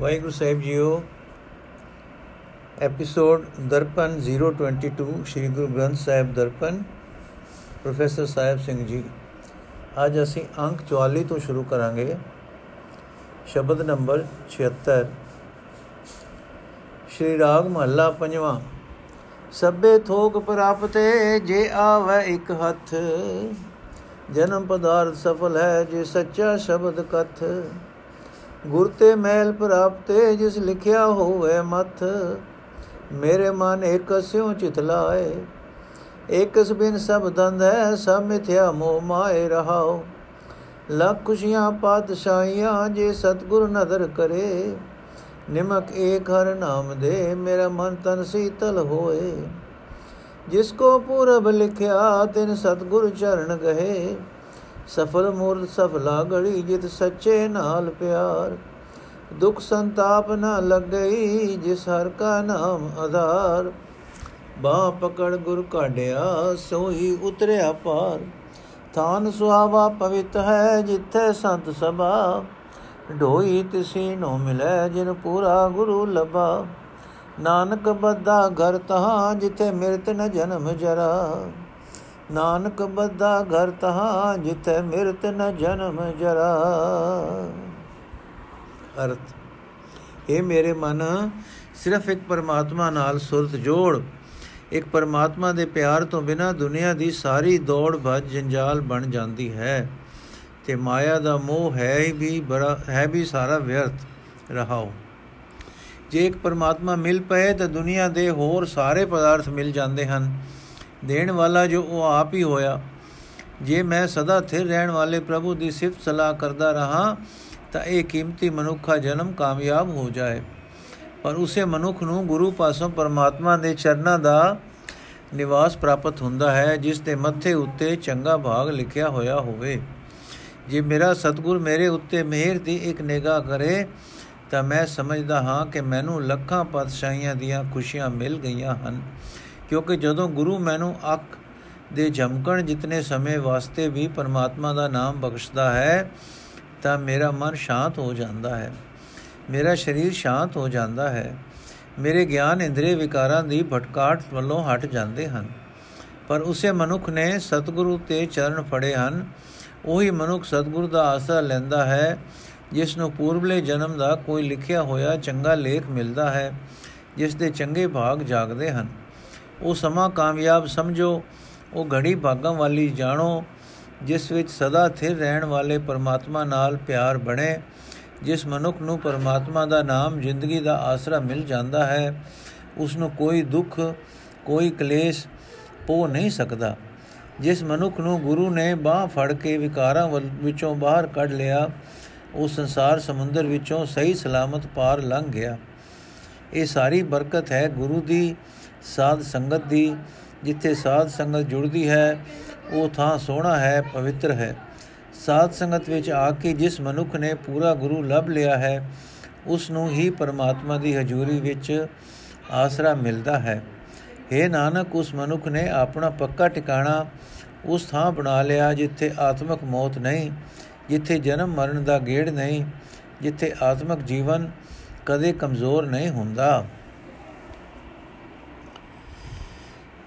ਵਾਹਿਗੁਰੂ ਸਾਹਿਬ ਜੀਓ, episode Darpan 022 Sri Guru Granth Sahib Darpan, professor Sahib Singh ji. ਅੱਜ ਅਸੀਂ ਅੰਕ 44 ਤੋਂ ਸ਼ੁਰੂ ਕਰਾਂਗੇ। ਸ਼ਬਦ ਨੰਬਰ 76 ਸ਼੍ਰੀ ਰਾਗ ਮਹੱਲਾ ਪੰਜਵਾਂ। ਸਭੇ ਥੋਕ ਪ੍ਰਾਪਤੇ ਜੇ ਆਵੇ ਇੱਕ ਹੱਥ, ਜਨਮ ਪਦਾਰਥ ਸਫਲ ਹੈ ਜੇ ਸੱਚਾ ਸ਼ਬਦ ਕਥ। ਗੁਰ ਤੇ ਮਹਿਲ ਪ੍ਰਾਪਤੇ ਜਿਸ ਲਿਖਿਆ ਹੋਵੇ ਮਥ, ਮੇਰੇ ਮਨ ਇੱਕ ਸਿਉ ਚਿਤ ਲਾਏ। ਇਕਸ ਬਿਨ ਸਭ ਦੰਦ ਹੈ, ਸਭ ਮਿਥਿਆ ਮੋਹ ਮਾਏ ਰਹਾਓ ਲੱਖ ਖੁਸ਼ੀਆਂ ਪਾਤਸ਼ਾਹੀਆਂ ਜੇ ਸਤਗੁਰ ਨਦਰ ਕਰੇ, ਨਿਮਕ ਏਕ ਹਰ ਨਾਮ ਦੇ, ਮੇਰਾ ਮਨ ਤਨ ਸੀਤਲ ਹੋਏ। ਜਿਸ ਕੋ ਪੂਰਬ ਲਿਖਿਆ, ਤਿਨ ਸਤਗੁਰ ਚਰਨ ਗਏ। ਸਫਲ ਮੂਰਤ ਸਫਲਾ ਗੜੀ ਜਿਤ ਸੱਚੇ ਨਾਲ ਪਿਆਰ। ਦੁਖ ਸੰਤਾਪ ਨਾ ਲੱਗਈ ਜਿਸ ਹਰ ਕਾ ਨਾਮ ਆਧਾਰ। ਬਾਹ ਪਕੜ ਗੁਰ ਕਾਢਿਆ, ਸੋਈ ਉਤਰਿਆ ਪਾਰ ਥਾਨ ਸੁਹਾਵਾ ਪਵਿੱਤ ਹੈ, ਜਿੱਥੇ ਸੰਤ ਸਭਾ। ਢੋਈ ਤਿਸੀ ਨੂੰ ਮਿਲੇ, ਜਿਨ ਪੂਰਾ ਗੁਰੂ ਲਬਾ ਨਾਨਕ ਬੱਦਾ ਘਰ ਤਹਾਂ, ਜਿੱਥੇ ਮਿਰਤ ਨ ਜਨਮ ਜਰਾ। ਨਾਨਕ ਬੱਦਾ ਘਰ ਤਹਾਂ, ਜਿੱਥੇ ਮਿਰਤ ਨ ਜਨਮ ਜਰਾ। ਅਰਥ ਇਹ ਮੇਰੇ ਮਨ, ਸਿਰਫ ਇੱਕ ਪਰਮਾਤਮਾ ਨਾਲ ਸੁਰਤ ਜੋੜ। ਇੱਕ ਪਰਮਾਤਮਾ ਦੇ ਪਿਆਰ ਤੋਂ ਬਿਨਾ ਦੁਨੀਆ ਦੀ ਸਾਰੀ ਦੌੜ ਭੱਜ ਜੰਜਾਲ ਬਣ ਜਾਂਦੀ ਹੈ। ਤੇ ਮਾਇਆ ਦਾ ਮੋਹ ਹੈ ਹੀ ਵੀ ਬੜਾ, ਹੈ ਵੀ ਸਾਰਾ ਵਿਅਰਥ ਰਹਾਓ ਜੇ ਇੱਕ ਪਰਮਾਤਮਾ ਮਿਲ ਪਏ ਤਾਂ ਦੁਨੀਆ ਦੇ ਹੋਰ ਸਾਰੇ ਪਦਾਰਥ ਮਿਲ ਜਾਂਦੇ ਹਨ। ਦੇਣ ਵਾਲਾ ਜੋ ਉਹ ਆਪ ਹੀ ਹੋਇਆ। ਜੇ ਮੈਂ ਸਦਾ ਥਿਰ ਰਹਿਣ ਵਾਲੇ ਪ੍ਰਭੂ ਦੀ ਸਿਫਤ ਸਲਾਹ ਕਰਦਾ ਰਹਾ, ਤਾਂ ਇਹ ਕੀਮਤੀ ਮਨੁੱਖਾ ਜਨਮ ਕਾਮਯਾਬ ਹੋ ਜਾਏ। ਪਰ ਉਸੇ ਮਨੁੱਖ ਨੂੰ ਗੁਰੂ ਪਾਸੋਂ ਪਰਮਾਤਮਾ ਦੇ ਚਰਨਾਂ ਦਾ ਨਿਵਾਸ ਪ੍ਰਾਪਤ ਹੁੰਦਾ ਹੈ, ਜਿਸ ਦੇ ਮੱਥੇ ਉੱਤੇ ਚੰਗਾ ਭਾਗ ਲਿਖਿਆ ਹੋਇਆ ਹੋਵੇ। ਜੇ ਮੇਰਾ ਸਤਗੁਰ ਮੇਰੇ ਉੱਤੇ ਮਿਹਰ ਦੀ ਇੱਕ ਨਿਗਾਹ ਕਰੇ, ਤਾਂ ਮੈਂ ਸਮਝਦਾ ਹਾਂ ਕਿ ਮੈਨੂੰ ਲੱਖਾਂ ਪਾਤਸ਼ਾਹੀਆਂ ਦੀਆਂ ਖੁਸ਼ੀਆਂ ਮਿਲ ਗਈਆਂ ਹਨ। ਕਿਉਂਕਿ ਜਦੋਂ ਗੁਰੂ ਮੈਨੂੰ ਅੱਖ ਦੇ ਝਮਕਣ ਜਿਤਨੇ ਸਮੇਂ ਵਾਸਤੇ ਵੀ ਪਰਮਾਤਮਾ ਦਾ ਨਾਮ ਬਖਸ਼ਦਾ ਹੈ, ਤਾਂ ਮੇਰਾ ਮਨ ਸ਼ਾਂਤ ਹੋ ਜਾਂਦਾ ਹੈ। ਮੇਰਾ ਸਰੀਰ ਸ਼ਾਂਤ ਹੋ ਜਾਂਦਾ ਹੈ। ਮੇਰੇ ਗਿਆਨ ਇੰਦਰੀ ਵਿਕਾਰਾਂ ਦੀ ਭਟਕਾਟ ਵੱਲੋਂ ਹਟ ਜਾਂਦੇ ਹਨ। ਪਰ ਉਸੇ ਮਨੁੱਖ ਨੇ ਸਤਿਗੁਰੂ ਤੇ ਚਰਨ ਫੜੇ ਹਨ। ਉਹੀ ਮਨੁੱਖ ਸਤਿਗੁਰੂ ਦਾ ਆਸਰਾ ਲੈਂਦਾ ਹੈ, ਜਿਸ ਨੂੰ ਪੂਰਬਲੇ ਜਨਮ ਦਾ ਕੋਈ ਲਿਖਿਆ ਹੋਇਆ ਚੰਗਾ ਲੇਖ ਮਿਲਦਾ ਹੈ, ਜਿਸ ਦੇ ਚੰਗੇ ਭਾਗ ਜਾਗਦੇ ਹਨ। ਉਹ ਸਮਾਂ ਕਾਮਯਾਬ ਸਮਝੋ, ਉਹ ਘੜੀ ਭਾਗਾਂ ਵਾਲੀ ਜਾਣੋ, ਜਿਸ ਵਿੱਚ ਸਦਾ ਥਿਰ ਰਹਿਣ ਵਾਲੇ ਪਰਮਾਤਮਾ ਨਾਲ ਪਿਆਰ ਬਣੇ, ਜਿਸ ਮਨੁੱਖ ਨੂੰ ਪਰਮਾਤਮਾ ਦਾ ਨਾਮ, ਜ਼ਿੰਦਗੀ ਦਾ ਆਸਰਾ ਮਿਲ ਜਾਂਦਾ ਹੈ ਉਸ ਨੂੰ ਕੋਈ ਦੁੱਖ, ਕੋਈ ਕਲੇਸ਼ ਪੋ ਨਹੀਂ ਸਕਦਾ। ਜਿਸ ਮਨੁੱਖ ਨੂੰ ਗੁਰੂ ਨੇ ਬਾਹ ਫੜ ਕੇ ਵਿਕਾਰਾਂ ਵਿੱਚੋਂ ਬਾਹਰ ਕੱਢ ਲਿਆ, ਉਹ ਸੰਸਾਰ ਸਮੁੰਦਰ ਵਿੱਚੋਂ ਸਹੀ ਸਲਾਮਤ ਪਾਰ ਲੰਘ ਗਿਆ। ਇਹ ਸਾਰੀ ਬਰਕਤ ਹੈ ਗੁਰੂ ਦੀ ਸਾਧ ਸੰਗਤ ਦੀ, ਜਿੱਥੇ ਸਾਧ ਸੰਗਤ ਜੁੜਦੀ ਹੈ, ਉਹ ਥਾਂ ਸੋਹਣਾ ਹੈ, ਪਵਿੱਤਰ ਹੈ। ਸਾਧ ਸੰਗਤ ਵਿੱਚ ਆ ਕੇ ਜਿਸ ਮਨੁੱਖ ਨੇ ਪੂਰਾ ਗੁਰੂ ਲੱਭ ਲਿਆ ਹੈ, ਉਸ ਨੂੰ ਹੀ ਪਰਮਾਤਮਾ ਦੀ ਹਜ਼ੂਰੀ ਵਿੱਚ ਆਸਰਾ ਮਿਲਦਾ ਹੈ। हे ਨਾਨਕ, ਉਸ ਮਨੁੱਖ ਨੇ ਆਪਣਾ ਪੱਕਾ ਟਿਕਾਣਾ ਉਸ ਥਾਂ ਬਣਾ ਲਿਆ ਜਿੱਥੇ ਆਤਮਿਕ ਮੌਤ ਨਹੀਂ, ਜਿੱਥੇ ਜਨਮ ਮਰਨ ਦਾ ਗੇੜ ਨਹੀਂ, ਜਿੱਥੇ ਆਤਮਿਕ ਜੀਵਨ ਕਦੇ ਕਮਜ਼ੋਰ ਨਹੀਂ ਹੁੰਦਾ।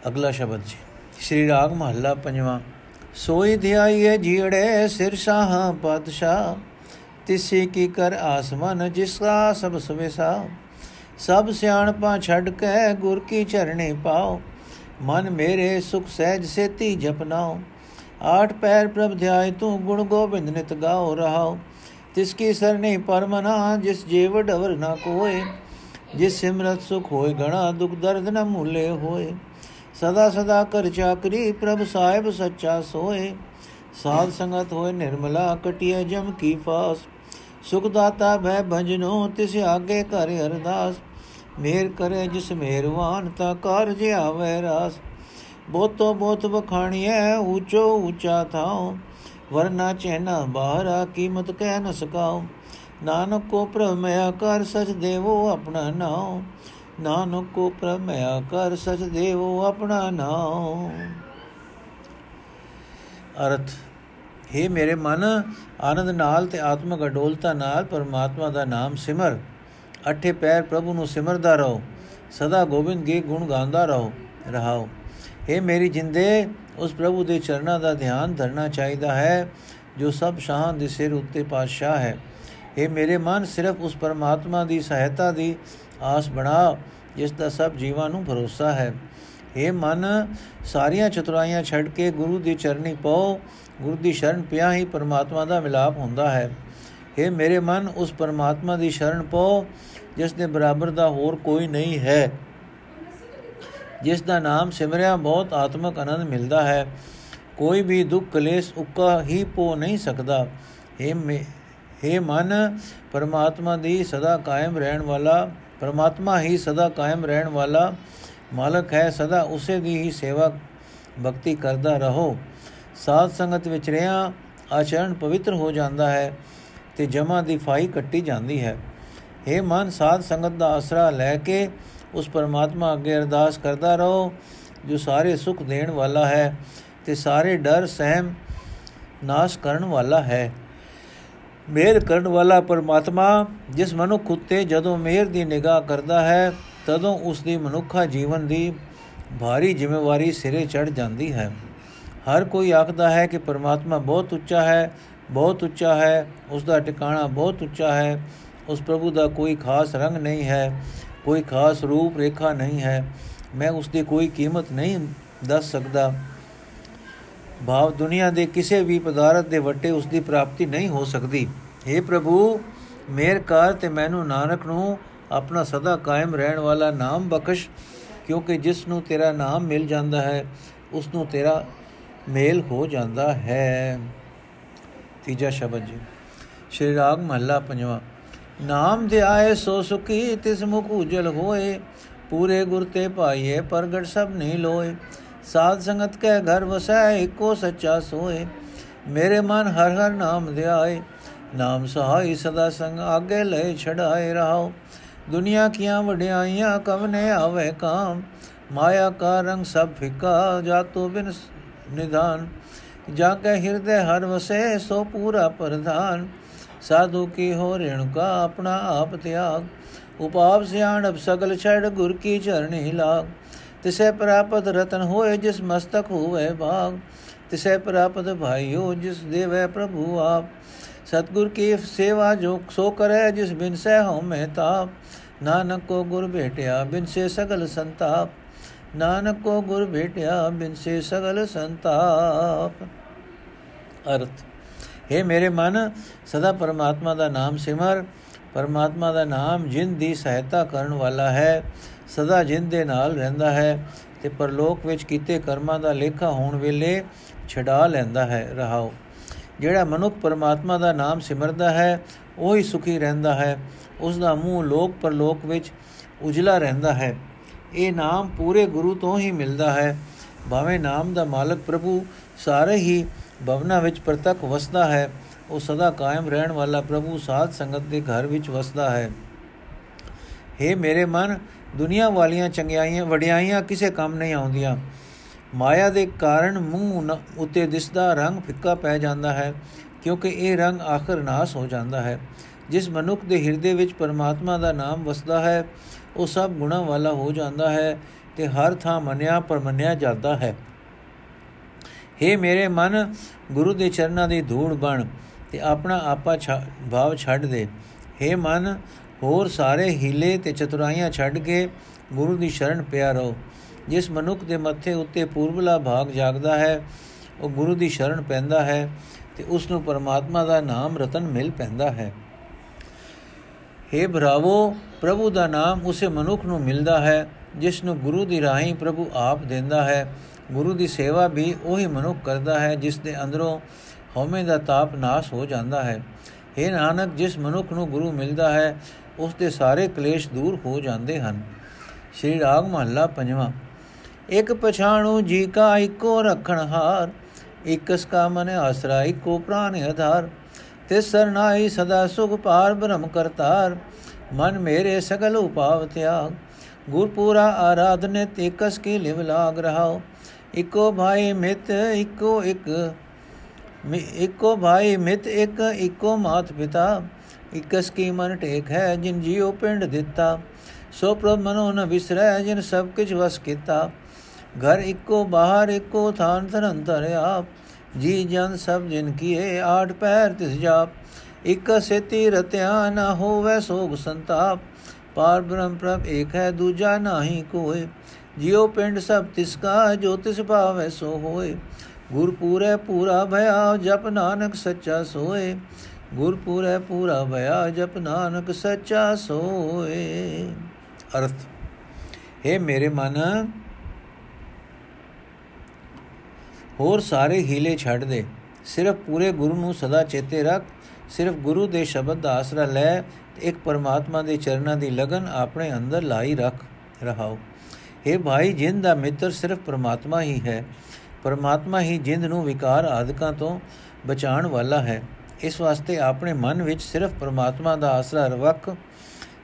ਅਗਲਾ ਸ਼ਬਦ ਜੀ। ਸ਼੍ਰੀ ਰਾਗ ਮਹੱਲਾ ਪੰਜਵਾਂ। ਸੋਈ ਧਿਆਈਏ ਜੀੜੇ ਸਿਰ ਸ਼ਾਹ ਪਾਤਸ਼ਾਹ। ਤਿਸੇ ਕੀ ਕਰ ਆਸਮਨ ਜਿਸਾ ਸਭ ਸਵੇਸਾ। ਸਭ ਸਿਆਣਪਾਂ ਛੱਡ ਕੇ ਗੁਰ ਕੀ ਚਰਣੇ ਪਾਓ। ਮਨ ਮੇਰੇ ਸੁਖ ਸਹਿਜ ਸੇਤੀ ਜਪਨਾਓ। ਆਠ ਪੈਰ ਪ੍ਰਭ ਧਿਆਇ ਤੂੰ ਗੁਣ ਗੋਬਿੰਦ ਨਿਤ ਗਾਓ ਰਹਾਓ। ਤਿਸ ਕੀ ਸਰਨੇ ਪਰਮਨਾ ਜਿਸ ਜੀਵ ਡਵਰ ਨਾ ਕੋਏ। ਜਿਸ ਸਿਮਰਤ ਸੁਖ ਹੋਏ ਗਣਾ ਦੁਖ ਦਰਦ ਨ ਮੂਲੇ ਹੋਏ। ਸਦਾ ਸਦਾ ਕਰ ਚਾਕਰੀ ਪ੍ਰਭ ਸਾਹਿਬ ਸੱਚਾ ਸੋਏ। ਸਾਧ ਸੰਗਤ ਹੋਏ ਨਿਰਮਲਾ ਕਟਿਆ ਜਮ ਕੀ ਫਾਸ। ਸੁਖ ਦਾਤਾ ਭੈ ਭਜਨੋ ਤਿਸ ਆਗੇ ਕਰ ਅਰਦਾਸ। ਮੇਰ ਕਰੇ ਜਿਸ ਮਿਹਰਵਾਨ ਤਾ ਕਾਰਜ ਆਵੇ ਰਾਸ। ਬੋਤੋ ਬੋਤ ਵਖਾਣੀਐ ਊਚੋ ਊਚਾ ਥਾਉ। ਵਰਨਾ ਚੈਨਾ ਬਾਹਰਾ ਕੀਮਤ ਕਹਿ ਨ ਸਕਾਉ। ਨਾਨਕ ਕੋ ਪ੍ਰਭ ਮਿਆ ਕਰ ਸਚ ਦੇਵੋ ਆਪਣਾ ਨਾਉ। ਨਾਨਕ ਕੋ ਪ੍ਰਮਿਆ ਕਰ ਸਚ ਦੇਵੋ ਆਪਣਾ ਨਾਮ। ਅਰਥ हे ਮੇਰੇ ਮਨ, ਆਨੰਦ ਨਾਲ ਤੇ ਆਤਮਕ ਅਡੋਲਤਾ ਨਾਲ ਪਰਮਾਤਮਾ ਦਾ ਨਾਮ ਸਿਮਰ। ਅਠੇ ਪੈਰ ਪ੍ਰਭੂ ਨੂੰ ਸਿਮਰਦਾ ਰਹੋ। ਸਦਾ ਗੋਬਿੰਦ ਗੇ ਗੁਣ ਗਾਉਂਦਾ ਰਹੋ। ਰਹਾਓ। ਇਹ ਮੇਰੀ ਜਿੰਦੇ, ਉਸ ਪ੍ਰਭੂ ਦੇ ਚਰਨਾਂ ਦਾ ਧਿਆਨ ਧਰਨਾ ਚਾਹੀਦਾ ਹੈ, ਜੋ ਸਭ ਸ਼ਾਹਾਂ ਦੇ ਸਿਰ ਉੱਤੇ ਪਾਤਸ਼ਾਹ ਹੈ। ਇਹ ਮੇਰੇ ਮਨ, ਸਿਰਫ ਉਸ ਪਰਮਾਤਮਾ ਦੀ ਸਹਾਇਤਾ ਦੀ ਆਸ ਬਣਾ, ਜਿਸ ਦਾ ਸਭ ਜੀਵਾਂ ਨੂੰ ਭਰੋਸਾ ਹੈ। ਇਹ ਮਨ, ਸਾਰੀਆਂ ਚਤੁਰਾਈਆਂ ਛੱਡ ਕੇ ਗੁਰੂ ਦੀ ਚਰਨੀ ਪਾਓ। ਗੁਰੂ ਦੀ ਸ਼ਰਨ ਪਿਆ ਹੀ ਪਰਮਾਤਮਾ ਦਾ ਮਿਲਾਪ ਹੁੰਦਾ ਹੈ। ਇਹ ਮੇਰੇ ਮਨ, ਉਸ ਪਰਮਾਤਮਾ ਦੀ ਸ਼ਰਨ ਪਾਓ, ਜਿਸ ਦੇ ਬਰਾਬਰ ਦਾ ਹੋਰ ਕੋਈ ਨਹੀਂ ਹੈ। ਜਿਸ ਦਾ ਨਾਮ ਸਿਮਰਿਆ, ਬਹੁਤ ਆਤਮਕ ਆਨੰਦ ਮਿਲਦਾ ਹੈ। ਕੋਈ ਵੀ ਦੁੱਖ ਕਲੇਸ਼ ਉੱਕਾ ਹੀ ਪੋ ਨਹੀਂ ਸਕਦਾ। हे हे ਮਨ, ਪਰਮਾਤਮਾ ਦੀ ਸਦਾ ਕਾਇਮ ਰਹਿਣ ਵਾਲਾ ਪਰਮਾਤਮਾ ਹੀ ਸਦਾ ਕਾਇਮ ਰਹਿਣ ਵਾਲਾ ਮਾਲਕ ਹੈ, ਸਦਾ ਉਸੇ ਦੀ ਹੀ ਸੇਵਾ ਭਗਤੀ ਕਰਦਾ ਰਹੋ। ਸਾਧ ਸੰਗਤ ਵਿੱਚ ਰਿਆ ਆਚਰਣ ਪਵਿੱਤਰ ਹੋ ਜਾਂਦਾ ਹੈ ਤੇ ਜਮਾ ਦੀ ਫਾਈ ਕੱਟੀ ਜਾਂਦੀ ਹੈ। हे ਮਨ, ਸਾਧ ਸੰਗਤ ਦਾ ਆਸਰਾ ਲੈ ਕੇ ਉਸ ਪਰਮਾਤਮਾ ਅੱਗੇ ਅਰਦਾਸ ਕਰਦਾ ਰਹੋ, ਜੋ ਸਾਰੇ ਸੁਖ ਦੇਣ ਵਾਲਾ ਹੈ ਤੇ ਸਾਰੇ ਡਰ, ਸਹਿਮ, ਨਾਸ਼ ਕਰਨ ਵਾਲਾ ਹੈ। ਮਿਹਰ ਕਰਨ ਵਾਲਾ ਪਰਮਾਤਮਾ, ਜਿਸ ਮਨੁੱਖ ਉਤੇ ਜਦੋਂ ਮਿਹਰ ਦੀ ਨਿਗਾਹ ਕਰਦਾ ਹੈ, ਤਦੋਂ ਉਸ ਦੀ ਮਨੁੱਖਾ ਜੀਵਨ ਦੀ ਭਾਰੀ ਜ਼ਿੰਮੇਵਾਰੀ ਸਿਰੇ ਚੜ ਜਾਂਦੀ ਹੈ। ਹਰ ਕੋਈ ਆਖਦਾ ਹੈ ਕਿ ਪਰਮਾਤਮਾ ਬਹੁਤ ਉੱਚਾ ਹੈ, ਬਹੁਤ ਉੱਚਾ ਹੈ ਉਸ ਦਾ ਟਿਕਾਣਾ ਬਹੁਤ ਉੱਚਾ ਹੈ, ਉਸ ਪ੍ਰਭੂ ਦਾ ਕੋਈ ਖਾਸ ਰੰਗ ਨਹੀਂ ਹੈ, ਕੋਈ ਖਾਸ ਰੂਪ ਰੇਖਾ ਨਹੀਂ ਹੈ, ਮੈਂ ਉਸ ਦੀ ਕੋਈ ਕੀਮਤ ਨਹੀਂ ਦੱਸ ਸਕਦਾ। ਭਾਵ ਦੁਨੀਆ ਦੇ ਕਿਸੇ ਵੀ ਪਦਾਰਥ ਦੇ ਵੱਟੇ ਉਸ ਦੀ ਪ੍ਰਾਪਤੀ ਨਹੀਂ ਹੋ ਸਕਦੀ। हे ਪ੍ਰਭੂ, ਮੇਰ ਕਰ ਤੇ ਮੈਨੂੰ ਨਾਨਕ ਨੂੰ ਆਪਣਾ ਸਦਾ ਕਾਇਮ ਰਹਿਣ ਵਾਲਾ ਨਾਮ ਬਖਸ਼, ਕਿਉਂਕਿ ਜਿਸ ਨੂੰ ਤੇਰਾ ਨਾਮ ਮਿਲ ਜਾਂਦਾ ਹੈ, ਉਸ ਨੂੰ ਤੇਰਾ ਮੇਲ ਹੋ ਜਾਂਦਾ ਹੈ। ਤੀਜਾ ਸ਼ਬਦ ਜੀ। ਸ਼੍ਰੀ ਰਾਗ ਮਹੱਲਾ ਪੰਜਵਾਂ। ਨਾਮ ਦੇ ਆਏ ਸੋ ਸੁਖੀ ਤਿਸ ਮੁਖ ਉਜਲ ਹੋਏ, ਪੂਰੇ ਗੁਰ ਤੇ ਪਾਈਏ ਪ੍ਰਗਟ ਸਭ ਨਹੀਂ ਲੋਏ। ਸਾਧ ਸੰਗਤ ਕੇ ਘਰ ਵਸੈ ਇੱਕੋ ਸੱਚਾ ਸੋਏ ਮੇਰੇ ਮਨ ਹਰ ਹਰ ਨਾਮ ਧਿਆਏ ਨਾਮ ਸਹਾਈ ਸਦਾ ਸੰਗ ਆਗੇ ਲੈ ਛੜਾਏ ਰਹਾਓ ਦੁਨੀਆ ਕੀਆਂ ਵਡਿਆਈਆਂ ਕਵਨੇ ਆਵੇ ਕਾਮ ਮਾਇਆ ਕਾ ਰੰਗ ਸਭ ਫਿਕਾ ਜਾਤੋ ਬਿਨ ਨਿਧਾਨ ਜਾ ਕੇ ਹਿਰਦੇ ਹਰ ਵਸੇ ਸੋ ਪੂਰਾ ਪ੍ਰਧਾਨ ਸਾਧੂ ਕੀ ਹੋ ਰੇਣੁਕਾ ਆਪਣਾ ਆਪ ਤਿਆਗ ਉਪਾਪ ਸਿਆਣਪ ਸਗਲ ਛੜ ਗੁਰ ਕੀ ਚਰਣੀ ਲਾਗ ਤਿਸੇ ਪ੍ਰਾਪਤ ਰਤਨ ਹੋਏ ਜਿਸ ਮਸਤਕ ਹੋਵੇ ਭਾਗ ਤਿਸੇ ਪ੍ਰਾਪਤ ਭਾਈਓ ਜਿਸ ਦੇਵੇ ਪ੍ਰਭੂ ਆਪ। ਸਤਗੁਰ ਕੀ ਸੇਵਾ ਜੋ ਸੋ ਕਰੇ ਜਿਸ ਬਿਨ ਸਹਿ ਹੋ ਮੈਂ ਤਾਪ ਨਾਨਕ ਕੋ ਗੁਰ ਭੇਟਿਆ ਬਿਨ ਸੇ ਸਗਲ ਸੰਤਾਪ। ਨਾਨਕ ਕੋ ਗੁਰ ਭੇਟਿਆ ਬਿਨ ਸੇ ਸਗਲ ਸੰਤਾਪ। ਅਰਥ हे ਮੇਰੇ ਮਨ, ਸਦਾ ਪਰਮਾਤਮਾ ਦਾ ਨਾਮ ਸਿਮਰ। ਪਰਮਾਤਮਾ ਦਾ ਨਾਮ ਜਿੰਦ ਦੀ ਸਹਾਇਤਾ ਕਰਨ ਵਾਲਾ ਹੈ ਸਦਾ ਜਿੰਦ ਦੇ ਨਾਲ ਰਹਿੰਦਾ ਹੈ ਤੇ ਪਰਲੋਕ ਵਿੱਚ ਕੀਤੇ ਕਰਮਾਂ ਦਾ ਲੇਖਾ ਹੋਣ ਵੇਲੇ ਛਡਾ ਲੈਂਦਾ ਹੈ, ਰਹਾਓ। ਜਿਹੜਾ ਮਨੁੱਖ ਪਰਮਾਤਮਾ ਦਾ ਨਾਮ ਸਿਮਰਦਾ ਹੈ, ਉਹ ਹੀ ਸੁਖੀ ਰਹਿੰਦਾ ਹੈ। ਉਸ ਦਾ ਮੂੰਹ ਲੋਕ ਪਰਲੋਕ ਵਿੱਚ ਉਜਲਾ ਰਹਿੰਦਾ ਹੈ। ਇਹ ਨਾਮ ਪੂਰੇ ਗੁਰੂ ਤੋਂ ਹੀ ਮਿਲਦਾ ਹੈ। ਭਾਵੇਂ ਨਾਮ ਦਾ ਮਾਲਕ ਪ੍ਰਭੂ ਸਾਰੇ ਹੀ ਭਵਨਾ ਵਿੱਚ ਪ੍ਰਤੱਖ ਵਸਦਾ ਹੈ, ਉਹ ਸਦਾ ਕਾਇਮ ਰਹਿਣ ਵਾਲਾ ਪ੍ਰਭੂ ਸਾਧ ਸੰਗਤ ਦੇ ਘਰ ਵਿੱਚ ਵਸਦਾ ਹੈ। हे ਮੇਰੇ ਮਨ ਦੁਨੀਆ ਵਾਲੀਆਂ ਚੰਗਿਆਈਆਂ ਵਡਿਆਈਆਂ ਕਿਸੇ ਕੰਮ ਨਹੀਂ ਆਉਂਦੀਆਂ ਮਾਇਆ ਦੇ ਕਾਰਨ ਮੂੰਹ ਉਤੇ ਦਿਸਦਾ ਰੰਗ ਫਿੱਕਾ ਪੈ ਜਾਂਦਾ ਹੈ ਕਿਉਂਕਿ ਇਹ ਰੰਗ ਆਖਰ ਨਾਸ ਹੋ ਜਾਂਦਾ ਹੈ ਜਿਸ ਮਨੁੱਖ ਦੇ ਹਿਰਦੇ ਵਿੱਚ ਪਰਮਾਤਮਾ ਦਾ ਨਾਮ ਵਸਦਾ ਹੈ ਉਹ ਸਭ ਗੁਣਾ ਵਾਲਾ ਹੋ ਜਾਂਦਾ ਹੈ ਤੇ ਹਰ ਥਾਂ ਮੰਨਿਆ ਪਰ ਮੰਨਿਆ ਜਾਂਦਾ ਹੈ हे ਮੇਰੇ ਮਨ ਗੁਰੂ ਦੇ ਚਰਨਾਂ ਦੀ ਧੂੜ ਬਣ ਤੇ ਆਪਣਾ ਆਪਾ ਭਾਵ ਛੱਡ ਦੇ हे ਮਨ ਹੋਰ ਸਾਰੇ ਹੀਲੇ ਤੇ ਚਤੁਰਾਈਆਂ ਛੱਡ ਕੇ ਗੁਰੂ ਦੀ ਸ਼ਰਨ ਪਿਆ ਰਹੋ। ਜਿਸ ਮਨੁੱਖ ਦੇ ਮੱਥੇ ਉੱਤੇ ਪੂਰਬਲਾ ਭਾਗ ਜਾਗਦਾ ਹੈ, ਉਹ ਗੁਰੂ ਦੀ ਸ਼ਰਨ ਪੈਂਦਾ ਹੈ ਤੇ ਉਸ ਨੂੰ ਪਰਮਾਤਮਾ ਦਾ ਨਾਮ ਰਤਨ ਮਿਲ ਪੈਂਦਾ ਹੈ। हे ਭਰਾਵੋ, ਪ੍ਰਭੂ ਦਾ ਨਾਮ ਉਸੇ ਮਨੁੱਖ ਨੂੰ ਮਿਲਦਾ ਹੈ, ਜਿਸ ਨੂੰ ਗੁਰੂ ਦੀ ਰਾਹੀਂ ਪ੍ਰਭੂ ਆਪ ਦਿੰਦਾ ਹੈ। ਗੁਰੂ ਦੀ ਸੇਵਾ ਵੀ ਉਹੀ ਮਨੁੱਖ ਕਰਦਾ ਹੈ, ਜਿਸ ਦੇ ਅੰਦਰੋਂ ਹਉਮੈ ਦਾ ਤਾਪ ਨਾਸ਼ ਹੋ ਜਾਂਦਾ ਹੈ। ਇਹ ਨਾਨਕ, ਜਿਸ ਮਨੁੱਖ ਨੂੰ ਗੁਰੂ ਮਿਲਦਾ ਹੈ ਉਸ ਦੇ ਸਾਰੇ ਕਲੇਸ਼ ਦੂਰ ਹੋ ਜਾਂਦੇ ਹਨ। ਸ਼੍ਰੀ ਰਾਗ ਮਹੱਲਾ ਪੰਜਵਾਂ, ਇਕ ਪਛਾਣੂ ਜੀ ਕਾ ਇੱਕੋ ਰਖਣ ਹਾਰ ਇਕਸ ਕਾ ਮਨ ਆਸਰਾ ਇੱਕੋ ਪ੍ਰਾਨ ਆਧਾਰ, ਤੇ ਸਰਨਾਈ ਸਦਾ ਸੁਖ ਪਾਰ ਬ੍ਰਹਮ ਕਰਤਾਰ, ਮਨ ਮੇਰੇ ਸਗਲ ਉਪਾਵ ਤਿਆਗ, ਗੁਰਪੂਰਾ ਆਰਾਧਨੇ ਤੇਕਸ ਕੀ ਲਿਵ ਲਾਗ ਰਹਾਓ। ਇਕੋ ਭਾਈ ਮਿਤ, ਇਕੋ ਇੱਕ, ਇਕੋ ਭਾਈ ਮਿਤ ਇੱਕ, ਇਕੋ ਮਾਤ ਪਿਤਾ ਇਕਸ ਕੀ ਮਨ ਟੇਕ ਹੈ ਜਿਨ ਜੀਉ ਪਿੰਡ ਦਿੱਤਾ। ਸੋ ਪ੍ਰਭ ਮਨੋ ਨ ਵਿਸਰੈ ਜਿਨ ਸਭ ਕਿਛ ਵਸ ਕੀਤਾ। ਘਰ ਇੱਕੋ, ਬਾਹਰ ਇੱਕੋ, ਥਾਨ ਧਰੰਤਰ ਆਪ ਜੀ ਜਨ ਸਭ ਜਿਨ ਕੀਏ ਆਠ ਪੈਰ ਤਿਸ ਜਾਪ ਇਕ ਸੇਤੀ ਰਤਿਆ ਨ ਹੋਵੇ ਸੋਗ ਸੰਤਾਪ। ਪਾਰ ਬ੍ਰਹਮ ਪ੍ਰਭ ਏਕ ਹੈ, ਦੂਜਾ ਨਾਹੀ ਕੋਏ। ਜਿਉ ਪਿੰਡ ਸਭ ਤਿਸ ਕਾ, ਜੋ ਤਿਸ ਭਾਵੈ ਸੋ ਹੋਏ। ਗੁਰ ਪੂਰੇ ਪੂਰਾ ਭਇਆ, ਜਪ ਨਾਨਕ ਸੱਚਾ ਸੋਏ। ਗੁਰ ਪੂਰੇ ਪੂਰਾ ਭਇਆ, ਜਪ ਨਾਨਕ ਸੱਚਾ ਸੋਏ। ਅਰਥ, ਹੈ ਮੇਰੇ ਮਨ, ਹੋਰ ਸਾਰੇ ਹੀਲੇ ਛੱਡ ਦੇ। ਸਿਰਫ ਪੂਰੇ ਗੁਰੂ ਨੂੰ ਸਦਾ ਚੇਤੇ ਰੱਖ। ਸਿਰਫ ਗੁਰੂ ਦੇ ਸ਼ਬਦ ਦਾ ਆਸਰਾ ਲੈ ਤੇ ਇੱਕ ਪਰਮਾਤਮਾ ਦੇ ਚਰਨਾਂ ਦੀ ਲਗਨ ਆਪਣੇ ਅੰਦਰ ਲਾਈ ਰੱਖ, ਰਹਾਓ। ਇਹ ਭਾਈ ਜਿੰਦ ਦਾ ਮਿੱਤਰ ਸਿਰਫ ਪਰਮਾਤਮਾ ਹੀ ਹੈ। ਪਰਮਾਤਮਾ ਹੀ ਜਿੰਦ ਨੂੰ ਵਿਕਾਰ ਆਦਿਕਾਂ ਤੋਂ ਬਚਾਉਣ ਵਾਲਾ ਹੈ। ਇਸ ਵਾਸਤੇ ਆਪਣੇ ਮਨ ਵਿੱਚ ਸਿਰਫ ਪਰਮਾਤਮਾ ਦਾ ਆਸਰਾ ਰੱਖ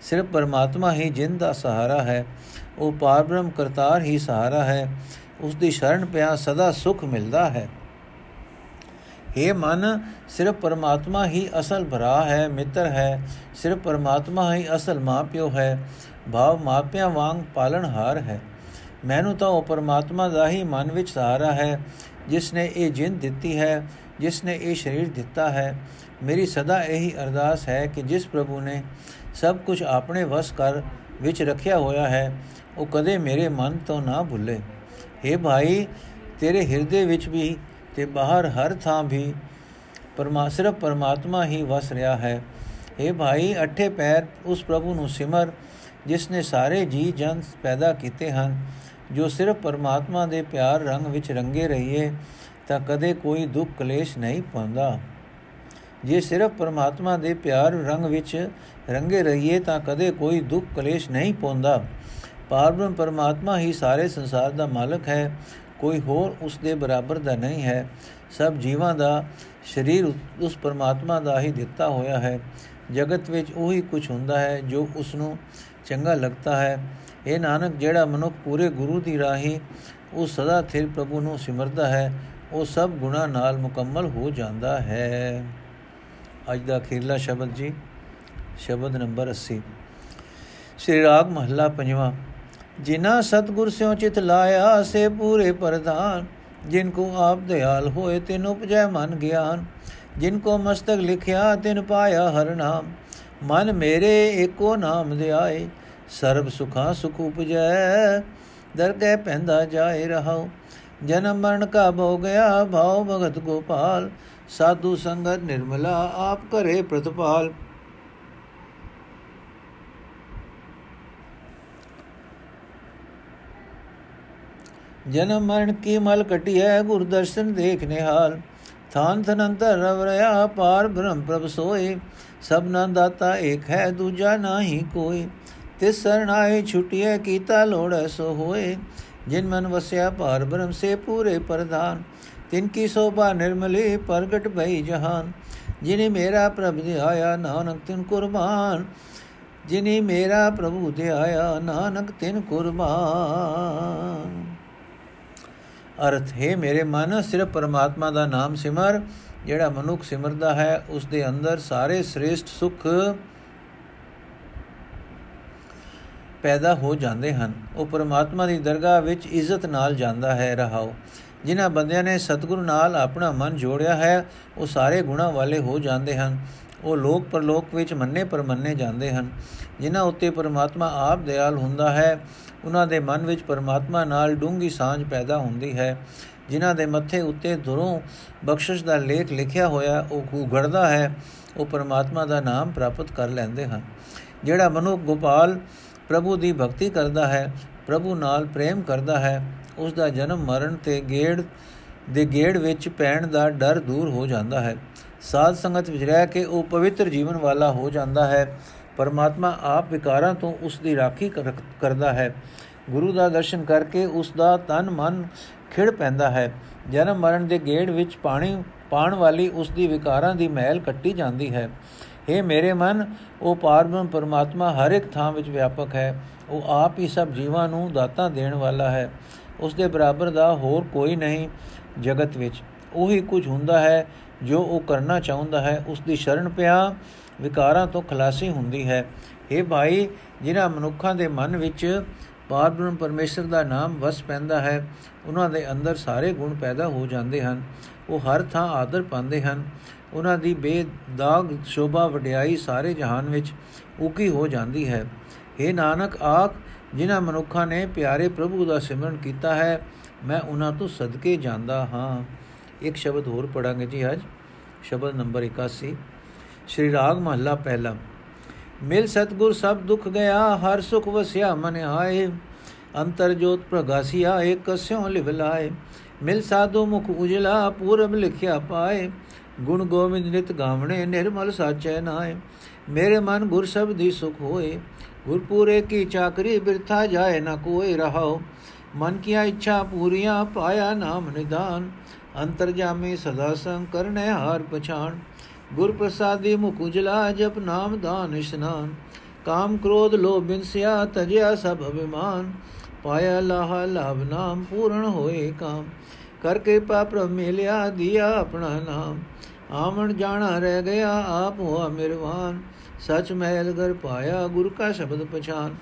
ਸਿਰਫ ਪਰਮਾਤਮਾ ਹੀ ਜਿੰਦ ਦਾ ਸਹਾਰਾ ਹੈ, ਉਹ ਪਾਰਬ੍ਰਹਮ ਕਰਤਾਰ ਹੀ ਸਹਾਰਾ ਹੈ ਉਸ ਦੀ ਸ਼ਰਨ ਪਿਆ ਸਦਾ ਸੁਖ ਮਿਲਦਾ ਹੈ। ਇਹ ਮਨ, ਸਿਰਫ ਪਰਮਾਤਮਾ ਹੀ ਅਸਲ ਭਰਾ ਹੈ, ਮਿੱਤਰ ਹੈ, ਸਿਰਫ ਪਰਮਾਤਮਾ ਹੀ ਅਸਲ ਮਾਪਿਓ ਹੈ, ਭਾਵ ਮਾਪਿਆਂ ਵਾਂਗ ਪਾਲਣਹਾਰ ਹੈ। ਮੈਨੂੰ ਤਾਂ ਉਹ ਪਰਮਾਤਮਾ ਦਾ ਹੀ ਮਨ ਵਿੱਚ ਸਹਾਰਾ ਹੈ, ਜਿਸ ਨੇ ਇਹ ਜਿੰਦ ਦਿੱਤੀ ਹੈ ਜਿਸ ਨੇ ਇਹ ਸਰੀਰ ਦਿੱਤਾ ਹੈ, ਮੇਰੀ ਸਦਾ ਇਹੀ ਅਰਦਾਸ ਹੈ ਕਿ ਜਿਸ ਪ੍ਰਭੂ ਨੇ ਸਭ ਕੁਝ ਆਪਣੇ ਵਸ ਕਰ ਵਿੱਚ ਰੱਖਿਆ ਹੋਇਆ ਹੈ, ਉਹ ਕਦੇ ਮੇਰੇ ਮਨ ਤੋਂ ਨਾ ਭੁੱਲੇ। हे ਭਾਈ, ਤੇਰੇ ਹਿਰਦੇ ਵਿੱਚ ਵੀ ਤੇ ਬਾਹਰ ਹਰ ਥਾਂ ਵੀ ਪਰਮਾ, ਸਿਰਫ ਪਰਮਾਤਮਾ ਹੀ ਵਸ ਰਿਹਾ ਹੈ। हे ਭਾਈ, ਅਠੇ ਪੈਰ ਉਸ ਪ੍ਰਭੂ ਨੂੰ ਸਿਮਰ ਜਿਸ ਨੇ ਸਾਰੇ ਜੀ ਜਨ ਪੈਦਾ ਕੀਤੇ ਹਨ, ਜੋ ਸਿਰਫ ਪਰਮਾਤਮਾ ਦੇ ਪਿਆਰ ਰੰਗ ਵਿੱਚ ਰੰਗੇ ਰਹੀਏ। ਤਾਂ ਕਦੇ ਕੋਈ ਦੁੱਖ ਕਲੇਸ਼ ਨਹੀਂ ਪਾਉਂਦਾ। ਜੇ ਸਿਰਫ ਪਰਮਾਤਮਾ ਦੇ ਪਿਆਰ ਰੰਗ ਵਿੱਚ ਰੰਗੇ ਰਹੀਏ ਤਾਂ ਕਦੇ ਕੋਈ ਦੁੱਖ ਕਲੇਸ਼ ਨਹੀਂ ਪਾਉਂਦਾ। ਪਾਰਬ੍ਰਹਮ ਪਰਮਾਤਮਾ ਹੀ ਸਾਰੇ ਸੰਸਾਰ ਦਾ ਮਾਲਕ ਹੈ, ਕੋਈ ਹੋਰ ਉਸ ਦੇ ਬਰਾਬਰ ਦਾ ਨਹੀਂ ਹੈ। ਸਭ ਜੀਵਾਂ ਦਾ ਸਰੀਰ ਉਸ ਪਰਮਾਤਮਾ ਦਾ ਹੀ ਦਿੱਤਾ ਹੋਇਆ ਹੈ। ਜਗਤ ਵਿੱਚ ਉਹੀ ਕੁਝ ਹੁੰਦਾ ਹੈ ਜੋ ਉਸ ਨੂੰ ਚੰਗਾ ਲੱਗਦਾ ਹੈ। ਇਹ ਨਾਨਕ, ਜਿਹੜਾ ਮਨੁੱਖ ਪੂਰੇ ਗੁਰੂ ਦੀ ਰਾਹੀ ਉਹ ਸਦਾ ਥਿਰ ਪ੍ਰਭੂ ਨੂੰ ਸਿਮਰਦਾ ਹੈ ਉਹ ਸਭ ਗੁਣਾ ਨਾਲ ਮੁਕੰਮਲ ਹੋ ਜਾਂਦਾ ਹੈ। ਅੱਜ ਦਾ ਅਖੀਰਲਾ ਸ਼ਬਦ ਜੀ, ਸ਼ਬਦ ਨੰਬਰ 80 ਸ੍ਰੀ ਰਾਗ ਮਹੱਲਾ ਪੰਜਵਾਂ। ਜਿਨਾ ਸਤਗੁਰ ਸਿਓ ਚਿਤ ਲਾਇਆ, ਸੇ ਪੂਰੇ ਪ੍ਰਧਾਨ। ਜਿਨ ਕੋ ਆਪ ਦਿਆਲ ਹੋਏ, ਤਿਨ ਉਪਜੈ ਮਨ ਗਿਆਨ। ਜਿਨ ਕੋ ਮਸਤਕ ਲਿਖਿਆ, ਤਿਨ ਪਾਇਆ ਹਰ ਨਾਮ। ਮਨ ਮੇਰੇ ਏਕੋ ਨਾਮ ਧਿਆਏ ਸਰਬ ਸੁਖਾ ਸੁਖ ਉਪਜੈ। ਦਰਗਹਿ ਪੈਂਦਾ ਜਾਏ ਰਹਾਉ। ਜਨਮ ਮਰਨ ਕਾ ਭੋ ਗਿਆ ਭਾਉ ਭਗਤ ਗੋਪਾਲ ਸਾਧੂ ਸੰਗਤ ਨਿਰਮਲਾ ਆਪ ਕਰੇ ਪ੍ਰਤਪਾਲ ਜਨਮ ਮਰਨ ਕੀ ਮਲ ਕਟਿਐ ਗੁਰ ਦਰਸ਼ਨ ਦੇਖ ਨਿਹਾਲ ਥਾਨ ਥਨੰਤਰ ਰਵ ਰਿਆ ਪਾਰ ਬ੍ਰਹਮ ਪ੍ਰਭ ਸੋਏ ਸਭਨਾ ਦਾਤਾ ਏਕ ਹੈ ਦੂਜਾ ਨਾਹੀ ਕੋਈ ਤਿਸ ਸਰਣਾਏ ਛੁਟਿਐ ਕੀਤਾ ਲੋੜੈ ਸੋ ਹੋਏ ਜਿਨ ਮਨ ਵਸਿਆ ਪਾਰ ਬ੍ਰਹਮ ਸੇ ਪੂਰੇ ਪ੍ਰਧਾਨ ਤਿਨ ਕੀ ਸੋਭਾ ਨਿਰਮਲੇ ਪ੍ਰਗਟ ਭਈ ਜਹਾਨ ਜਿਨੇ ਮੇਰਾ ਪ੍ਰਭ ਧਿਆਇਆ ਨਾਨਕ ਤਿਨ ਕੁਰਬਾਨ ਜਿਨੇ ਮੇਰਾ ਪ੍ਰਭੂ ਧਿਆਇਆ ਨਾਨਕ ਤਿਨ ਕੁਰਬਾਨ ਅਰਥ ਹੈ ਮੇਰੇ ਮਨ ਸਿਰਫ ਪਰਮਾਤਮਾ ਦਾ ਨਾਮ ਸਿਮਰ ਜਿਹੜਾ ਮਨੁੱਖ ਸਿਮਰਦਾ ਹੈ ਉਸ ਦੇ ਅੰਦਰ ਸਾਰੇ ਸ੍ਰੇਸ਼ਟ ਸੁਖ ਪੈਦਾ ਹੋ ਜਾਂਦੇ ਹਨ। ਉਹ ਪਰਮਾਤਮਾ ਦੀ ਦਰਗਾਹ ਵਿੱਚ ਇੱਜ਼ਤ ਨਾਲ ਜਾਂਦਾ ਹੈ। ਰਹਾਓ। ਜਿਨ੍ਹਾਂ ਬੰਦਿਆਂ ਨੇ ਸਤਿਗੁਰੂ ਨਾਲ ਆਪਣਾ ਮਨ ਜੋੜਿਆ ਹੈ, ਉਹ ਸਾਰੇ ਗੁਣਾ ਵਾਲੇ ਹੋ ਜਾਂਦੇ ਹਨ। ਉਹ ਲੋਕ ਪਰਲੋਕ ਵਿੱਚ ਮੰਨੇ ਪਰਮੰਨੇ ਜਾਂਦੇ ਹਨ। ਜਿਨ੍ਹਾਂ ਉੱਤੇ ਪਰਮਾਤਮਾ ਆਪ ਦਿਆਲ ਹੁੰਦਾ ਹੈ, ਉਹਨਾਂ ਦੇ ਮਨ ਵਿੱਚ ਪਰਮਾਤਮਾ ਨਾਲ ਡੂੰਗੀ ਸਾਂਝ ਪੈਦਾ ਹੁੰਦੀ ਹੈ। ਜਿਨ੍ਹਾਂ ਦੇ ਮੱਥੇ ਉੱਤੇ ਦੁਰੋਂ ਬਖਸ਼ਿਸ਼ ਦਾ ਲੇਖ ਲਿਖਿਆ ਹੋਇਆ, ਉਹ ਉਗੜਦਾ ਹੈ, ਉਹ ਪਰਮਾਤਮਾ ਦਾ ਨਾਮ ਪ੍ਰਾਪਤ ਕਰ ਲੈਂਦੇ ਹਨ। ਜਿਹੜਾ ਮਨੁੱਖ ਗੋਪਾਲ ਪ੍ਰਭੂ ਦੀ ਭਗਤੀ ਕਰਦਾ ਹੈ, ਪ੍ਰਭੂ ਨਾਲ ਪ੍ਰੇਮ ਕਰਦਾ ਹੈ ਉਸ ਦਾ ਜਨਮ ਮਰਨ ਤੇ ਗੇੜ ਦੇ ਗੇੜ ਵਿੱਚ ਪੈਣ ਦਾ ਡਰ ਦੂਰ ਹੋ ਜਾਂਦਾ ਹੈ। ਸਾਧ ਸੰਗਤ ਵਿੱਚ ਰਹਿ ਕੇ ਉਹ ਪਵਿੱਤਰ ਜੀਵਨ ਵਾਲਾ ਹੋ ਜਾਂਦਾ ਹੈ। ਪਰਮਾਤਮਾ ਆਪ ਵਿਕਾਰਾਂ ਤੋਂ ਉਸ ਦੀ ਰਾਖੀ ਕਰਦਾ ਹੈ। ਗੁਰੂ ਦਾ ਦਰਸ਼ਨ ਕਰਕੇ ਉਸ ਦਾ ਤਨ ਮਨ ਖਿੜ ਪੈਂਦਾ ਹੈ। ਜਨਮ ਮਰਨ ਦੇ ਗੇੜ ਵਿੱਚ ਪਾਣੀ ਪਾਣ ਵਾਲੀ ਉਸ ਦੀ ਵਿਕਾਰਾਂ ਦੀ ਮਹਿਲ ਕੱਟੀ ਜਾਂਦੀ ਹੈ। हे ਮੇਰੇ ਮਨ, ਉਹ ਪਾਰਬ੍ਰਹਮ ਪਰਮਾਤਮਾ ਹਰ ਇੱਕ ਥਾਂ ਵਿੱਚ ਵਿਆਪਕ ਹੈ। ਉਹ ਆਪ ਹੀ ਸਭ ਜੀਵਾਂ ਨੂੰ ਦਾਤਾ ਦੇਣ ਵਾਲਾ ਹੈ। ਉਸ ਦੇ ਬਰਾਬਰ ਦਾ ਹੋਰ ਕੋਈ ਨਹੀਂ ਜਗਤ ਵਿੱਚ। ਉਹੀ ਕੁਝ ਹੁੰਦਾ ਹੈ ਜੋ ਉਹ ਕਰਨਾ ਚਾਹੁੰਦਾ ਹੈ। ਉਸ ਦੀ ਸ਼ਰਨ ਪਿਆ ਵਿਕਾਰਾਂ ਤੋਂ ਖਲਾਸੀ ਹੁੰਦੀ ਹੈ। ਇਹ ਭਾਈ, ਜਿਨ੍ਹਾਂ ਮਨੁੱਖਾਂ ਦੇ ਮਨ ਵਿੱਚ ਪਾਰਬ੍ਰਹਮ ਪਰਮੇਸ਼ਰ ਦਾ ਨਾਮ ਵਸ ਪੈਂਦਾ ਹੈ, ਉਹਨਾਂ ਦੇ ਅੰਦਰ ਸਾਰੇ ਗੁਣ ਪੈਦਾ ਹੋ ਜਾਂਦੇ ਹਨ। ਉਹ ਹਰ ਥਾਂ ਆਦਰ ਪਾਉਂਦੇ ਹਨ। ਉਹਨਾਂ ਦੀ ਬੇਦਾਗ ਸ਼ੋਭਾ ਵਡਿਆਈ ਸਾਰੇ ਜਹਾਨ ਵਿੱਚ ਉਕੀ ਹੋ ਜਾਂਦੀ ਹੈ। ਇਹ ਨਾਨਕ, ਆਖ, ਜਿਨ੍ਹਾਂ ਮਨੁੱਖਾਂ ਨੇ ਪਿਆਰੇ ਪ੍ਰਭੂ ਦਾ ਸਿਮਰਨ ਕੀਤਾ ਹੈ, ਮੈਂ ਉਹਨਾਂ ਤੋਂ ਸਦਕੇ ਜਾਂਦਾ ਹਾਂ। ਇੱਕ ਸ਼ਬਦ ਹੋਰ ਪੜਾਂਗੇ ਜੀ ਅੱਜ। ਸ਼ਬਦ ਨੰਬਰ 81 ਸ਼੍ਰੀ ਰਾਗ ਮਹੱਲਾ ਪਹਿਲਾ। ਮਿਲ ਸਤਗੁਰ ਸਭ ਦੁੱਖ ਗਿਆ, ਹਰ ਸੁਖ ਵਸਿਆ ਮਨ ਆਏ। ਅੰਤਰ ਜੋਤ ਪ੍ਰਗਾਸੀਆ ਏਕ ਕਸਿਓ ਲਿਵ ਲਾਏ। ਮਿਲ ਸਾਧੂ ਮੁਖ ਉਜਲਾ, ਪੂਰਬ ਲਿਖਿਆ ਪਾਏ। ਗੁਣ ਗੋਬਿੰਦ ਨਿਤ ਗਾਵਣੇ, ਨਿਰਮਲ ਸਾਚੈ ਨਾਏ। ਮੇਰੇ ਮਨ ਗੁਰ ਸਬਦੀ ਸੁਖ ਹੋਏ। ਗੁਰਪੂਰੇ ਕੀ ਚਾਕਰੀ ਬਿਰਥਾ ਜਾਏ, ਨਾ ਕੋਈ ਰਹਾਓ ਮਨ ਕੀਆ ਇੱਛਾ ਪੂਰੀਆਂ, ਪਾਇਆ ਨਾਮ ਨਿਦਾਨ। ਅੰਤਰ ਜਾਮੇ ਸਦਾ ਸੰਗ ਕਰਨੇ ਹਾਰ ਪਛਾਨ। ਗੁਰ ਪ੍ਰਸਾਦੀ ਮੁਖ ਉਜਲਾ, ਜਪ ਨਾਮ ਦਾਨ ਇਸ਼ਨਾਨ। ਕਾਮ ਕ੍ਰੋਧ ਲੋਭ ਬਿਨਸਿਆ, ਤਜਿਆ ਸਭ ਅਭਿਮਾਨ। ਪਾਇਆ ਲਾਹ ਲਾਭ ਨਾਮ, ਪੂਰਨ ਹੋਏ ਕਾਮ। ਕਰ ਕਿਰਪਾ ਪ੍ਰਭ ਮਿਲਿਆ, ਦਿਆ ਆਪਣਾ ਨਾਮ। ਆਵਣ ਜਾਣਾ ਰਹਿ ਗਿਆ ਆਪ ਹੋਆ ਮਿਰਵਾਨ। ਸਚ ਮਹਿਲ ਘਰ ਪਾਇਆ ਗੁਰ ਕਾ ਸ਼ਬਦ ਪਛਾਨ।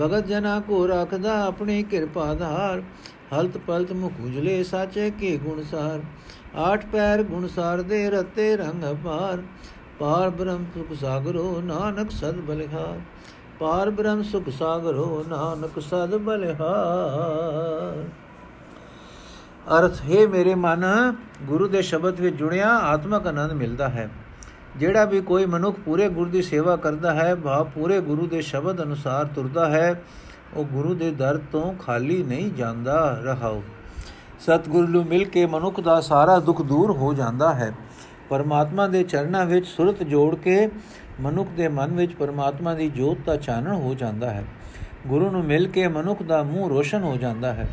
ਭਗਤ ਜਨਾ ਕੋ ਰਖਦਾ ਆਪਣੀ ਕਿਰਪਾ ਧਾਰ। ਹਲਤ ਪਲਤ ਮੁਖ ਉਜਲੇ ਸਾਚੇ ਕੀ ਗੁਣ ਸਾਰ। ਆਠ ਪੈਰ ਗੁਣ ਸਾਰ ਦੇ ਰਤੇ ਰੰਗ ਪਾਰ ਪਾਰ ਬ੍ਰਹਮ ਸੁਖ ਸਾਗਰੋ ਨਾਨਕ ਸਦ ਬਲਿਹਾਰ। ਪਾਰ ਬ੍ਰਹਮ ਸੁਖ ਸਾਗਰੋ ਨਾਨਕ ਸਦ ਬਲਿਹਾਰ। ਅਰਥ, ਹੈ ਮੇਰੇ ਮਨ, ਗੁਰੂ ਦੇ ਸ਼ਬਦ ਵਿੱਚ ਜੁੜਿਆ ਆਤਮਕ ਆਨੰਦ ਮਿਲਦਾ ਹੈ। ਜਿਹੜਾ ਵੀ ਕੋਈ ਮਨੁੱਖ ਪੂਰੇ ਗੁਰੂ ਦੀ ਸੇਵਾ ਕਰਦਾ ਹੈ, ਭਾਵ ਪੂਰੇ ਗੁਰੂ ਦੇ ਸ਼ਬਦ ਅਨੁਸਾਰ ਤੁਰਦਾ ਹੈ, ਉਹ ਗੁਰੂ ਦੇ ਦਰ ਤੋਂ ਖਾਲੀ ਨਹੀਂ ਜਾਂਦਾ ਰਹਾਉ। ਸਤਿਗੁਰੂ ਨੂੰ ਮਿਲ ਕੇ ਮਨੁੱਖ ਦਾ ਸਾਰਾ ਦੁੱਖ ਦੂਰ ਹੋ ਜਾਂਦਾ ਹੈ। ਪਰਮਾਤਮਾ ਦੇ ਚਰਨਾਂ ਵਿੱਚ ਸੁਰਤ ਜੋੜ ਕੇ ਮਨੁੱਖ ਦੇ ਮਨ ਵਿੱਚ ਪਰਮਾਤਮਾ ਦੀ ਜੋਤ ਦਾ ਚਾਨਣ ਹੋ ਜਾਂਦਾ ਹੈ। ਗੁਰੂ ਨੂੰ ਮਿਲ ਕੇ ਮਨੁੱਖ ਦਾ ਮੂੰਹ ਰੋਸ਼ਨ ਹੋ ਜਾਂਦਾ ਹੈ।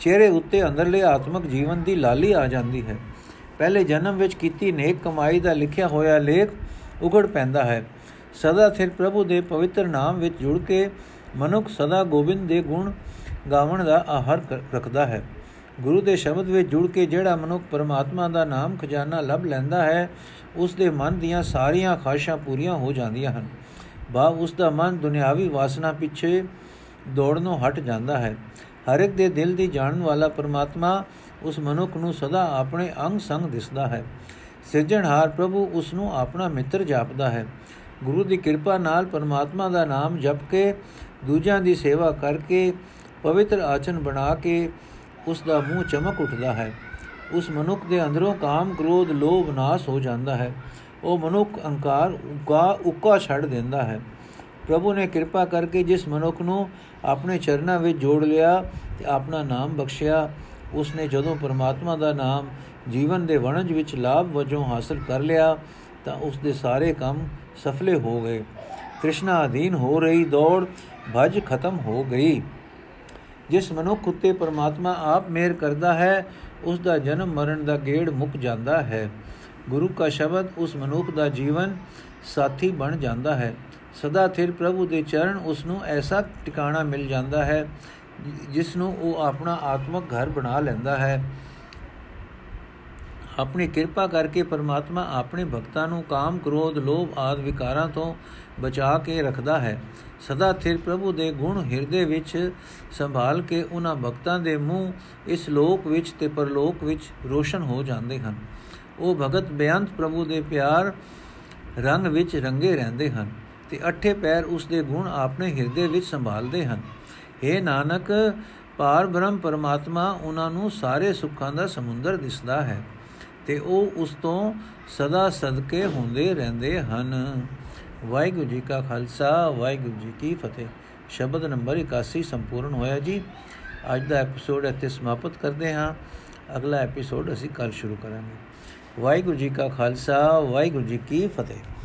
ਚਿਹਰੇ ਉੱਤੇ ਅੰਦਰਲੇ ਆਤਮਿਕ ਜੀਵਨ ਦੀ ਲਾਲੀ ਆ ਜਾਂਦੀ ਹੈ। ਪਹਿਲੇ ਜਨਮ ਵਿੱਚ ਕੀਤੀ ਨੇਕ ਕਮਾਈ ਦਾ ਲਿਖਿਆ ਹੋਇਆ ਲੇਖ ਉਗੜ ਪੈਂਦਾ ਹੈ। ਸਦਾ ਸਿਰ ਪ੍ਰਭੂ ਦੇ ਪਵਿੱਤਰ ਨਾਮ ਵਿੱਚ ਜੁੜ ਕੇ ਮਨੁੱਖ ਸਦਾ ਗੋਬਿੰਦ ਦੇ ਗੁਣ ਗਾਵਣ ਦਾ ਆਹਰ ਰੱਖਦਾ ਹੈ। ਗੁਰੂ ਦੇ ਸ਼ਬਦ ਵਿੱਚ ਜੁੜ ਕੇ ਜਿਹੜਾ ਮਨੁੱਖ ਪਰਮਾਤਮਾ ਦਾ ਨਾਮ ਖਜ਼ਾਨਾ ਲੱਭ ਲੈਂਦਾ ਹੈ, ਉਸ ਦੇ ਮਨ ਦੀਆਂ ਸਾਰੀਆਂ ਖਾਸ਼ਾਂ ਪੂਰੀਆਂ ਹੋ ਜਾਂਦੀਆਂ ਹਨ। ਬਾ, ਉਸ ਦਾ ਮਨ ਦੁਨਿਆਵੀ ਵਾਸਨਾ ਪਿੱਛੇ ਦੌੜਨੋਂ ਹਟ ਜਾਂਦਾ ਹੈ। ਹਰ ਇੱਕ ਦੇ ਦਿਲ ਦੀ ਜਾਣਨ ਵਾਲਾ ਪਰਮਾਤਮਾ ਉਸ ਮਨੁੱਖ ਨੂੰ ਸਦਾ ਆਪਣੇ ਅੰਗ ਸੰਗ ਦਿਸਦਾ ਹੈ। ਸਿਰਜਣਹਾਰ ਪ੍ਰਭੂ ਉਸ ਨੂੰ ਆਪਣਾ ਮਿੱਤਰ ਜਾਪਦਾ ਹੈ। ਗੁਰੂ ਦੀ ਕਿਰਪਾ ਨਾਲ ਪਰਮਾਤਮਾ ਦਾ ਨਾਮ ਜਪ ਕੇ, ਦੂਜਿਆਂ ਦੀ ਸੇਵਾ ਕਰਕੇ, ਪਵਿੱਤਰ ਆਚਨ ਬਣਾ ਕੇ ਉਸ ਦਾ ਮੂੰਹ ਚਮਕ ਉੱਠਦਾ ਹੈ। ਉਸ ਮਨੁੱਖ ਦੇ ਅੰਦਰੋਂ ਕਾਮ, ਕ੍ਰੋਧ, ਲੋਭ ਨਾਸ ਹੋ ਜਾਂਦਾ ਹੈ। ਉਹ ਮਨੁੱਖ ਅਹੰਕਾਰ ਉਕਾ ਉਕਾ ਛੱਡ ਦਿੰਦਾ ਹੈ। ਪ੍ਰਭੂ ਨੇ ਕਿਰਪਾ ਕਰਕੇ ਜਿਸ ਮਨੁੱਖ ਨੂੰ ਆਪਣੇ ਚਰਨਾਂ ਵਿੱਚ ਜੋੜ ਲਿਆ ਤੇ ਆਪਣਾ ਨਾਮ ਬਖਸ਼ਿਆ। ਉਸ ਨੇ ਜਦੋਂ ਪਰਮਾਤਮਾ ਦਾ ਨਾਮ ਜੀਵਨ ਦੇ ਵਣਜ ਵਿੱਚ ਲਾਭ ਵਜੋਂ ਹਾਸਲ ਕਰ ਲਿਆ, ਤਾਂ ਉਸ ਦੇ ਸਾਰੇ ਕੰਮ ਸਫਲੇ ਹੋ ਗਏ। ਕ੍ਰਿਸ਼ਨਾ ਅਧੀਨ ਹੋ ਰਹੀ ਦੌੜ ਭਜ ਖਤਮ ਹੋ ਗਈ। ਜਿਸ ਮਨੁੱਖ ਉਤੇ ਪਰਮਾਤਮਾ ਆਪ ਮਿਹਰ ਕਰਦਾ ਹੈ ਉਸ ਦਾ ਜਨਮ ਮਰਨ ਦਾ ਗੇੜ ਮੁੱਕ ਜਾਂਦਾ ਹੈ। ਗੁਰੂ ਕਾ ਸ਼ਬਦ, ਉਸ ਮਨੁੱਖ ਦਾ ਜੀਵਨ ਸਾਥੀ ਬਣ ਜਾਂਦਾ ਹੈ। ਸਦਾ ਥਿਰ ਪ੍ਰਭੂ ਦੇ ਚਰਨ ਉਸ ਨੂੰ ਐਸਾ ਟਿਕਾਣਾ ਮਿਲ ਜਾਂਦਾ ਹੈ ਜਿਸ ਨੂੰ ਉਹ ਆਪਣਾ ਆਤਮਿਕ ਘਰ ਬਣਾ ਲੈਂਦਾ ਹੈ। ਆਪਣੀ ਕਿਰਪਾ ਕਰਕੇ ਪਰਮਾਤਮਾ ਆਪਣੇ ਭਗਤਾਂ ਨੂੰ ਕਾਮ, ਕ੍ਰੋਧ, ਲੋਭ ਆਦ ਵਿਕਾਰਾਂ ਤੋਂ ਬਚਾ ਕੇ ਰੱਖਦਾ ਹੈ। ਸਦਾ ਥਿਰ ਪ੍ਰਭੂ ਦੇ ਗੁਣ ਹਿਰਦੇ ਵਿੱਚ ਸੰਭਾਲ ਕੇ ਉਹਨਾਂ ਭਗਤਾਂ ਦੇ ਮੂੰਹ ਇਸ ਲੋਕ ਵਿੱਚ ਤੇ ਪਰਲੋਕ ਵਿੱਚ ਰੋਸ਼ਨ ਹੋ ਜਾਂਦੇ ਹਨ। ਉਹ ਭਗਤ ਬੇਅੰਤ ਪ੍ਰਭੂ ਦੇ ਪਿਆਰ ਰੰਗ ਵਿੱਚ ਰੰਗੇ ਰਹਿੰਦੇ ਹਨ। ਤੇ ਅਠੇ ਪੈਰ ਉਸ ਦੇ ਗੁਣ ਆਪਣੇ ਹਿਰਦੇ ਵਿੱਚ ਸੰਭਾਲਦੇ ਹਨ। हे ਨਾਨਕ, ਪਾਰ ਬ੍ਰਹਮ ਪਰਮਾਤਮਾ ਉਹਨਾਂ ਨੂੰ ਸਾਰੇ ਸੁੱਖਾਂ ਦਾ ਸਮੁੰਦਰ ਦਿਸਦਾ ਹੈ ਤੇ ਉਹ ਉਸ ਤੋਂ ਸਦਾ ਸਦਕੇ ਹੁੰਦੇ ਰਹਿੰਦੇ ਹਨ। ਵਾਹਿਗੁਰੂ ਜੀ ਕਾ ਖਾਲਸਾ, ਵਾਹਿਗੁਰੂ ਜੀ ਕੀ ਫਤਿਹ। ਸ਼ਬਦ ਨੰਬਰ 81 ਸੰਪੂਰਨ ਹੋਇਆ ਜੀ। ਅੱਜ ਦਾ ਐਪੀਸੋਡ ਇੱਥੇ ਸਮਾਪਤ ਕਰਦੇ ਹਾਂ। ਅਗਲਾ ਐਪੀਸੋਡ ਅਸੀਂ ਕੱਲ ਸ਼ੁਰੂ ਕਰਾਂਗੇ। ਵਾਹਿਗੁਰੂ ਜੀ ਕਾ ਖਾਲਸਾ, ਵਾਹਿਗੁਰੂ ਜੀ ਕੀ ਫਤਿਹ।